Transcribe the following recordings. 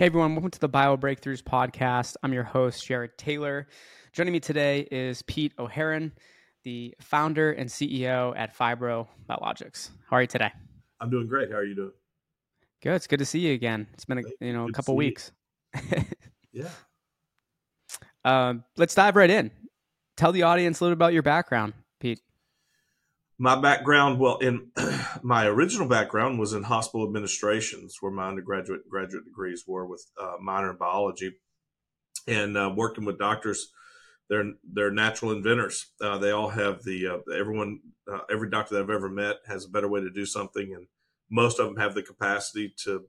Hey everyone, welcome to the Bio Breakthroughs podcast. I'm your host, Jared Taylor. Joining me today is Pete O'Heeron, the founder and CEO at Phibro Biologics. How are you today? I'm doing great. How are you doing? Good. It's good to see you again. It's been a you know a couple weeks. yeah. Um, let's dive right in. Tell the audience a little about your background, my background, well, in my original background was in hospital administrations, where my undergraduate and graduate degrees were with uh, minor in biology, and uh, working with doctors. They're they're natural inventors. Uh, they all have the uh, everyone uh, every doctor that I've ever met has a better way to do something, and most of them have the capacity to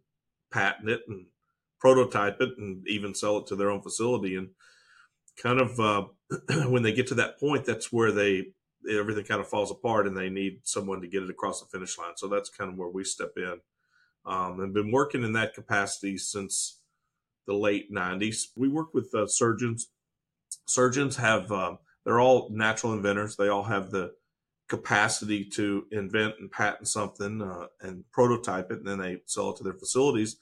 patent it and prototype it and even sell it to their own facility. And kind of uh, when they get to that point, that's where they everything kind of falls apart and they need someone to get it across the finish line. So that's kind of where we step in. Um, and been working in that capacity since the late 90s. We work with uh, surgeons. Surgeons have, uh, they're all natural inventors. They all have the capacity to invent and patent something uh, and prototype it, and then they sell it to their facilities.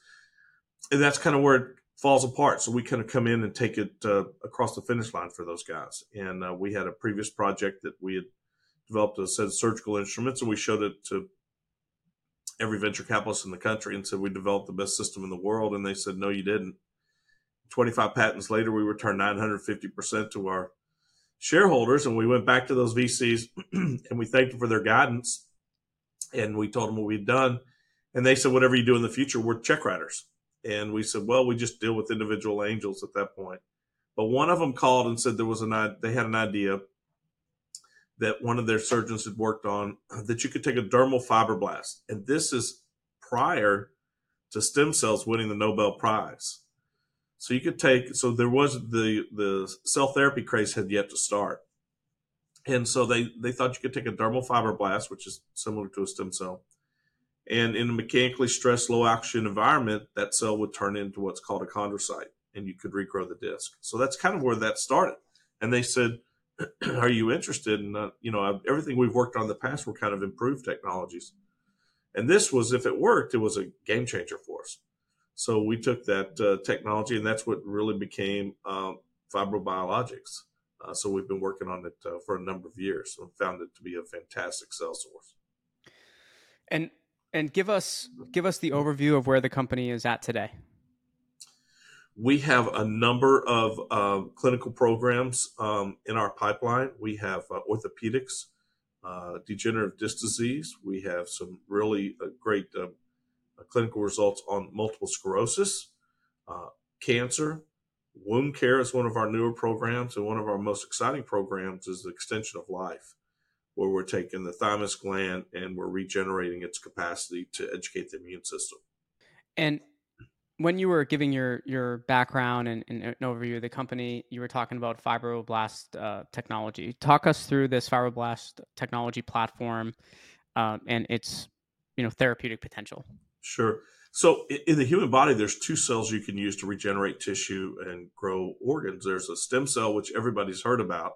And that's kind of where falls apart. So we kind of come in and take it uh, across the finish line for those guys. And uh, we had a previous project that we had developed a set of surgical instruments, and we showed it to every venture capitalist in the country and said we developed the best system in the world. And they said, no, you didn't. 25 patents later, we returned 950% to our shareholders. And we went back to those VCs and we thanked them for their guidance. And we told them what we'd done. And they said, whatever you do in the future, we're check writers. And we said, well, we just deal with individual angels at that point. But one of them called and said there was an they had an idea that one of their surgeons had worked on that you could take a dermal fibroblast, and this is prior to stem cells winning the Nobel Prize. So you could take so there was the the cell therapy craze had yet to start, and so they they thought you could take a dermal fibroblast, which is similar to a stem cell, and in a mechanically stressed, low oxygen environment, that cell would turn into what's called a chondrocyte and you could regrow the disc. So that's kind of where that started. And they said, Are you interested in, uh, you know, everything we've worked on in the past were kind of improved technologies. And this was, if it worked, it was a game changer for us. So we took that uh, technology, and that's what really became uh, fibrobiologics. Uh, so we've been working on it uh, for a number of years and found it to be a fantastic cell source. And and give us give us the overview of where the company is at today. We have a number of uh, clinical programs um, in our pipeline. We have uh, orthopedics, uh, degenerative disc disease. We have some really uh, great uh, clinical results on multiple sclerosis, uh, cancer, wound care is one of our newer programs, and one of our most exciting programs is the extension of life where we're taking the thymus gland and we're regenerating its capacity to educate the immune system. And when you were giving your your background and, and an overview of the company, you were talking about fibroblast uh, technology. Talk us through this fibroblast technology platform uh, and its you know therapeutic potential. Sure. So in the human body, there's two cells you can use to regenerate tissue and grow organs. There's a stem cell, which everybody's heard about,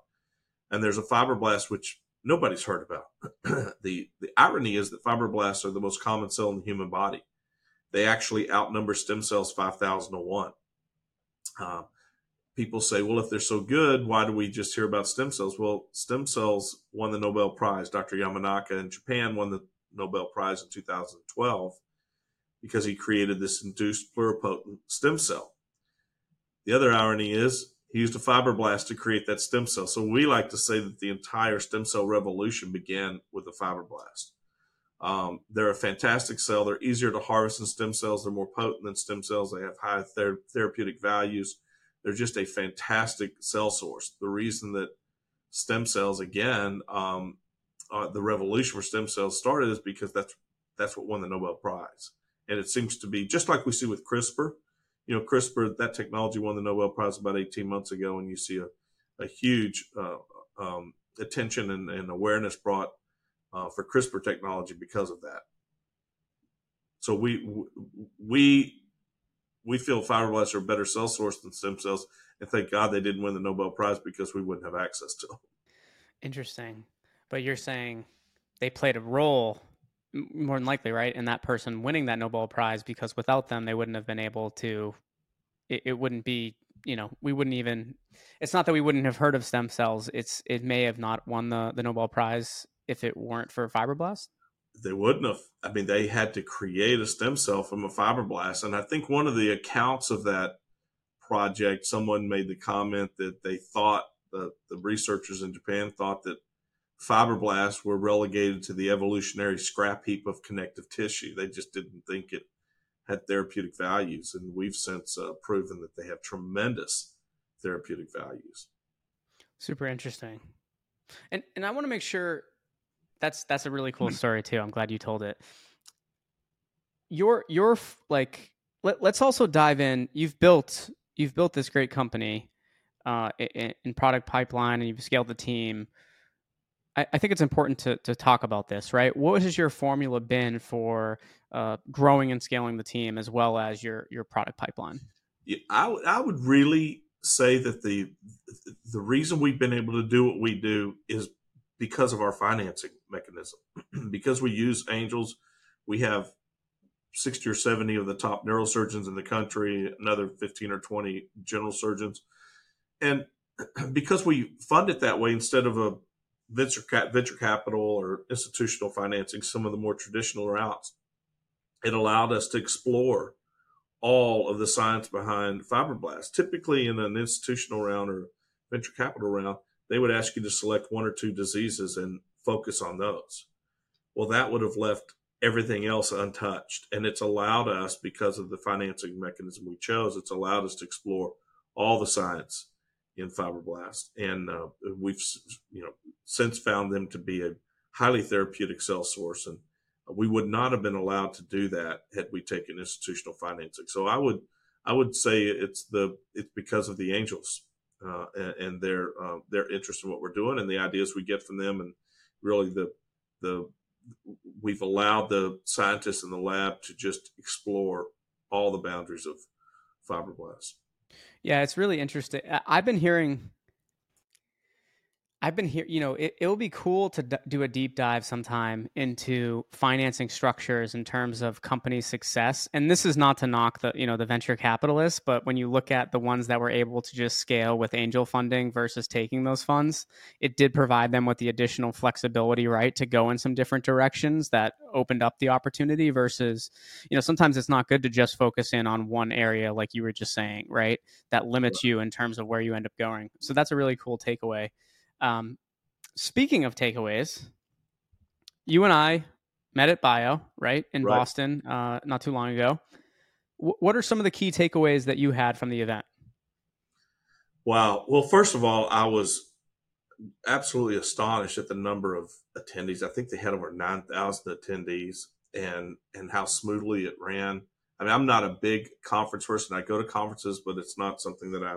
and there's a fibroblast, which nobody's heard about. the the irony is that fibroblasts are the most common cell in the human body. They actually outnumber stem cells five thousand to one. Uh, people say, well, if they're so good, why do we just hear about stem cells? Well, stem cells won the Nobel Prize. Dr. Yamanaka in Japan won the Nobel Prize in 2012 because he created this induced pluripotent stem cell. The other irony is he used a fibroblast to create that stem cell. So we like to say that the entire stem cell revolution began with a fibroblast. Um, they're a fantastic cell. They're easier to harvest than stem cells. They're more potent than stem cells. They have high ther- therapeutic values. They're just a fantastic cell source. The reason that stem cells, again, um, uh, the revolution for stem cells started is because that's that's what won the Nobel Prize. And it seems to be just like we see with CRISPR you know, CRISPR, that technology won the Nobel Prize about 18 months ago, and you see a, a huge uh, um, attention and, and, awareness brought uh, for CRISPR technology because of that. So we we we feel fibroblasts are a better cell source than stem cells, and thank God they didn't win the Nobel Prize because we wouldn't have access to them. Interesting, but you're saying they played a role more than likely, right, And that person winning that Nobel Prize because without them, they wouldn't have been able to it, it wouldn't be you know we wouldn't even it's not that we wouldn't have heard of stem cells it's it may have not won the the nobel prize if it weren't for fibroblast. They wouldn't have i mean they had to create a stem cell from a fibroblast and i think one of the accounts of that project someone made the comment that they thought the, the researchers in japan thought that fibroblasts were relegated to the evolutionary scrap heap of connective tissue they just didn't think it had therapeutic values, and we've since uh, proven that they have tremendous therapeutic values. Super interesting, and and I want to make sure that's that's a really cool story too. I'm glad you told it. Your your like let, let's also dive in. You've built you've built this great company uh, in, in product pipeline, and you've scaled the team. I, I think it's important to to talk about this, right? What has your formula been for uh, growing and scaling the team as well as your your product pipeline? Yeah, I, w- I would really say that the the reason we've been able to do what we do is because of our financing mechanism. because we use angels, we have 60 or 70 of the top neurosurgeons in the country, another 15 or 20 general surgeons. And because we fund it that way instead of a venture cap, venture capital or institutional financing, some of the more traditional routes, it allowed us to explore all of the science behind fibroblasts. Typically, in an institutional round or venture capital round, they would ask you to select one or two diseases and focus on those. Well, that would have left everything else untouched. And it's allowed us, because of the financing mechanism we chose, it's allowed us to explore all the science in fibroblasts. And uh, we've, you know, since found them to be a highly therapeutic cell source. And we would not have been allowed to do that had we taken institutional financing. So I would, I would say it's the, it's because of the angels uh, and, and, their, uh, their interest in what we're doing and the ideas we get from them. And really the, the, we've allowed the scientists in the lab to just explore all the boundaries of fibroblasts. Yeah, it's really interesting. I've been hearing I've been here, you know, it, will be cool to d- do a deep dive sometime into financing structures in terms of company success. And this is not to knock the, you know, the venture capitalists, but when you look at the ones that were able to just scale with angel funding versus taking those funds, it did provide them with the additional flexibility, right, to go in some different directions that opened up the opportunity versus, you know, sometimes it's not good to just focus in on one area, like you were just saying, right, that limits you in terms of where you end up going. So that's a really cool takeaway. Um, speaking of takeaways, you and I met at Bio, right, in right. Boston uh, not too long ago. W- what are some of the key takeaways that you had from the event? Wow. Well, first of all, I was absolutely astonished at the number of attendees. I think they had over 9,000 attendees and, and how smoothly it ran. I mean, I'm not a big conference person. I go to conferences, but it's not something that I,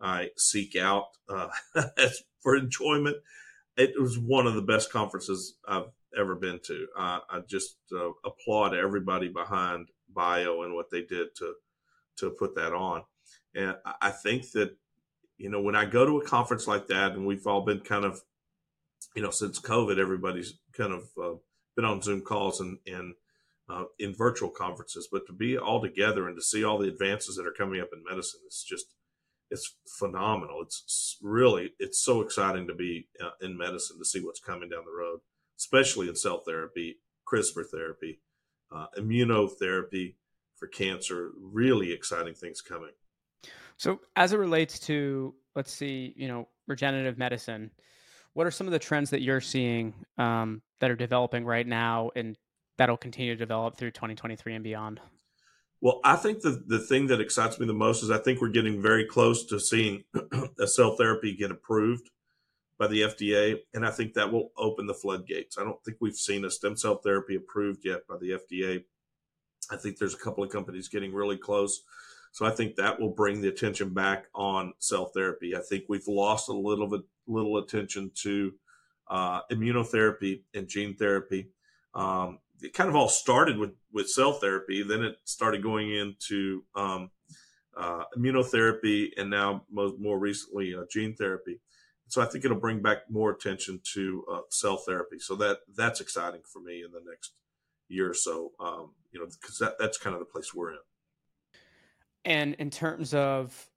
I seek out uh, for enjoyment. It was one of the best conferences I've ever been to. I just uh, applaud everybody behind Bio and what they did to to put that on. And I think that you know when I go to a conference like that, and we've all been kind of you know since COVID, everybody's kind of uh, been on Zoom calls and and uh, in virtual conferences, but to be all together and to see all the advances that are coming up in medicine, it's just it's phenomenal. It's really it's so exciting to be uh, in medicine to see what's coming down the road, especially in cell therapy, CRISPR therapy, uh, immunotherapy for cancer. Really exciting things coming. So, as it relates to let's see, you know, regenerative medicine, what are some of the trends that you're seeing um, that are developing right now and that'll continue to develop through 2023 and beyond? Well, I think the, the thing that excites me the most is I think we're getting very close to seeing a cell therapy get approved by the FDA. And I think that will open the floodgates. I don't think we've seen a stem cell therapy approved yet by the FDA. I think there's a couple of companies getting really close. So I think that will bring the attention back on cell therapy. I think we've lost a little bit, little attention to uh, immunotherapy and gene therapy. Um, it kind of all started with with cell therapy. Then it started going into um, uh, immunotherapy, and now most, more recently uh, gene therapy. So I think it'll bring back more attention to uh, cell therapy. So that that's exciting for me in the next year or so. Um, you know, because that, that's kind of the place we're in. And in terms of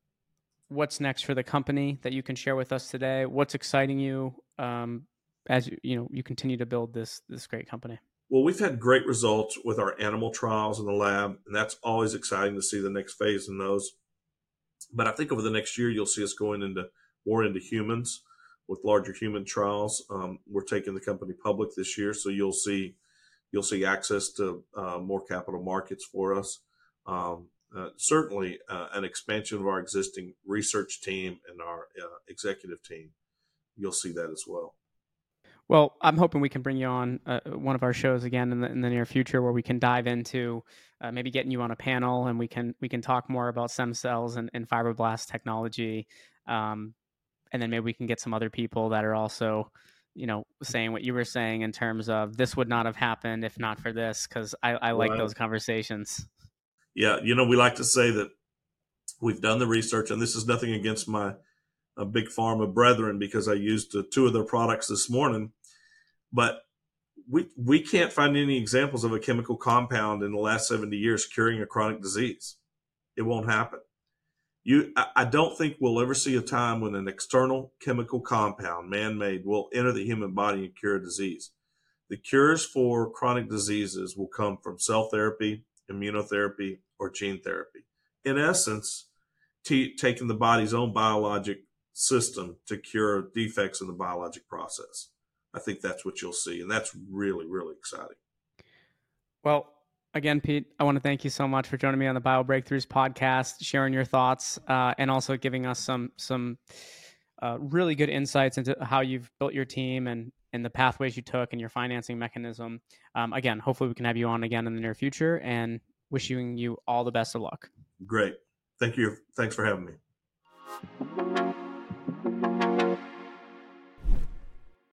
what's next for the company that you can share with us today, what's exciting you um, as you, you know you continue to build this this great company? Well, we've had great results with our animal trials in the lab, and that's always exciting to see the next phase in those. But I think over the next year, you'll see us going into more into humans with larger human trials. Um, we're taking the company public this year, so you'll see you'll see access to uh, more capital markets for us. Um, uh, certainly, uh, an expansion of our existing research team and our uh, executive team. You'll see that as well. Well, I'm hoping we can bring you on uh, one of our shows again in the, in the near future, where we can dive into uh, maybe getting you on a panel, and we can we can talk more about stem cells and, and fibroblast technology, um, and then maybe we can get some other people that are also, you know, saying what you were saying in terms of this would not have happened if not for this, because I, I like those conversations. Yeah, you know, we like to say that we've done the research, and this is nothing against my a big pharma brethren because I used uh, two of their products this morning but we we can't find any examples of a chemical compound in the last 70 years curing a chronic disease. It won't happen. You, I, I don't think we'll ever see a time when an external chemical compound, man-made, will enter the human body and cure a disease. The cures for chronic diseases will come from cell therapy, immunotherapy, or gene therapy. In essence, t- taking the body's own biologic system to cure defects in the biologic process. I think that's what you'll see. And that's really, really exciting. Well, again, Pete, I want to thank you so much for joining me on the Bio Breakthroughs podcast, sharing your thoughts, uh, and also giving us some some uh, really good insights into how you've built your team and and the pathways you took and your financing mechanism. Um, again, hopefully we can have you on again in the near future, and wishing you all the best of luck. Great, thank you. Thanks for having me.